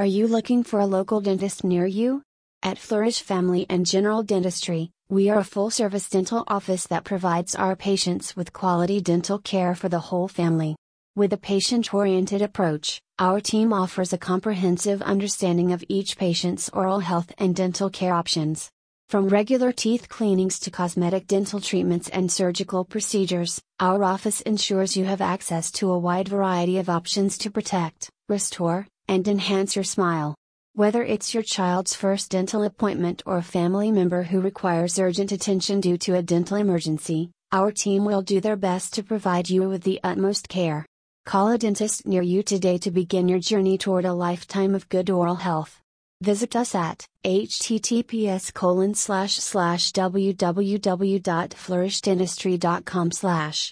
Are you looking for a local dentist near you? At Flourish Family and General Dentistry, we are a full service dental office that provides our patients with quality dental care for the whole family. With a patient oriented approach, our team offers a comprehensive understanding of each patient's oral health and dental care options. From regular teeth cleanings to cosmetic dental treatments and surgical procedures, our office ensures you have access to a wide variety of options to protect, restore, and enhance your smile. Whether it's your child's first dental appointment or a family member who requires urgent attention due to a dental emergency, our team will do their best to provide you with the utmost care. Call a dentist near you today to begin your journey toward a lifetime of good oral health. Visit us at https colon slash slash www.flourishdentistry.com slash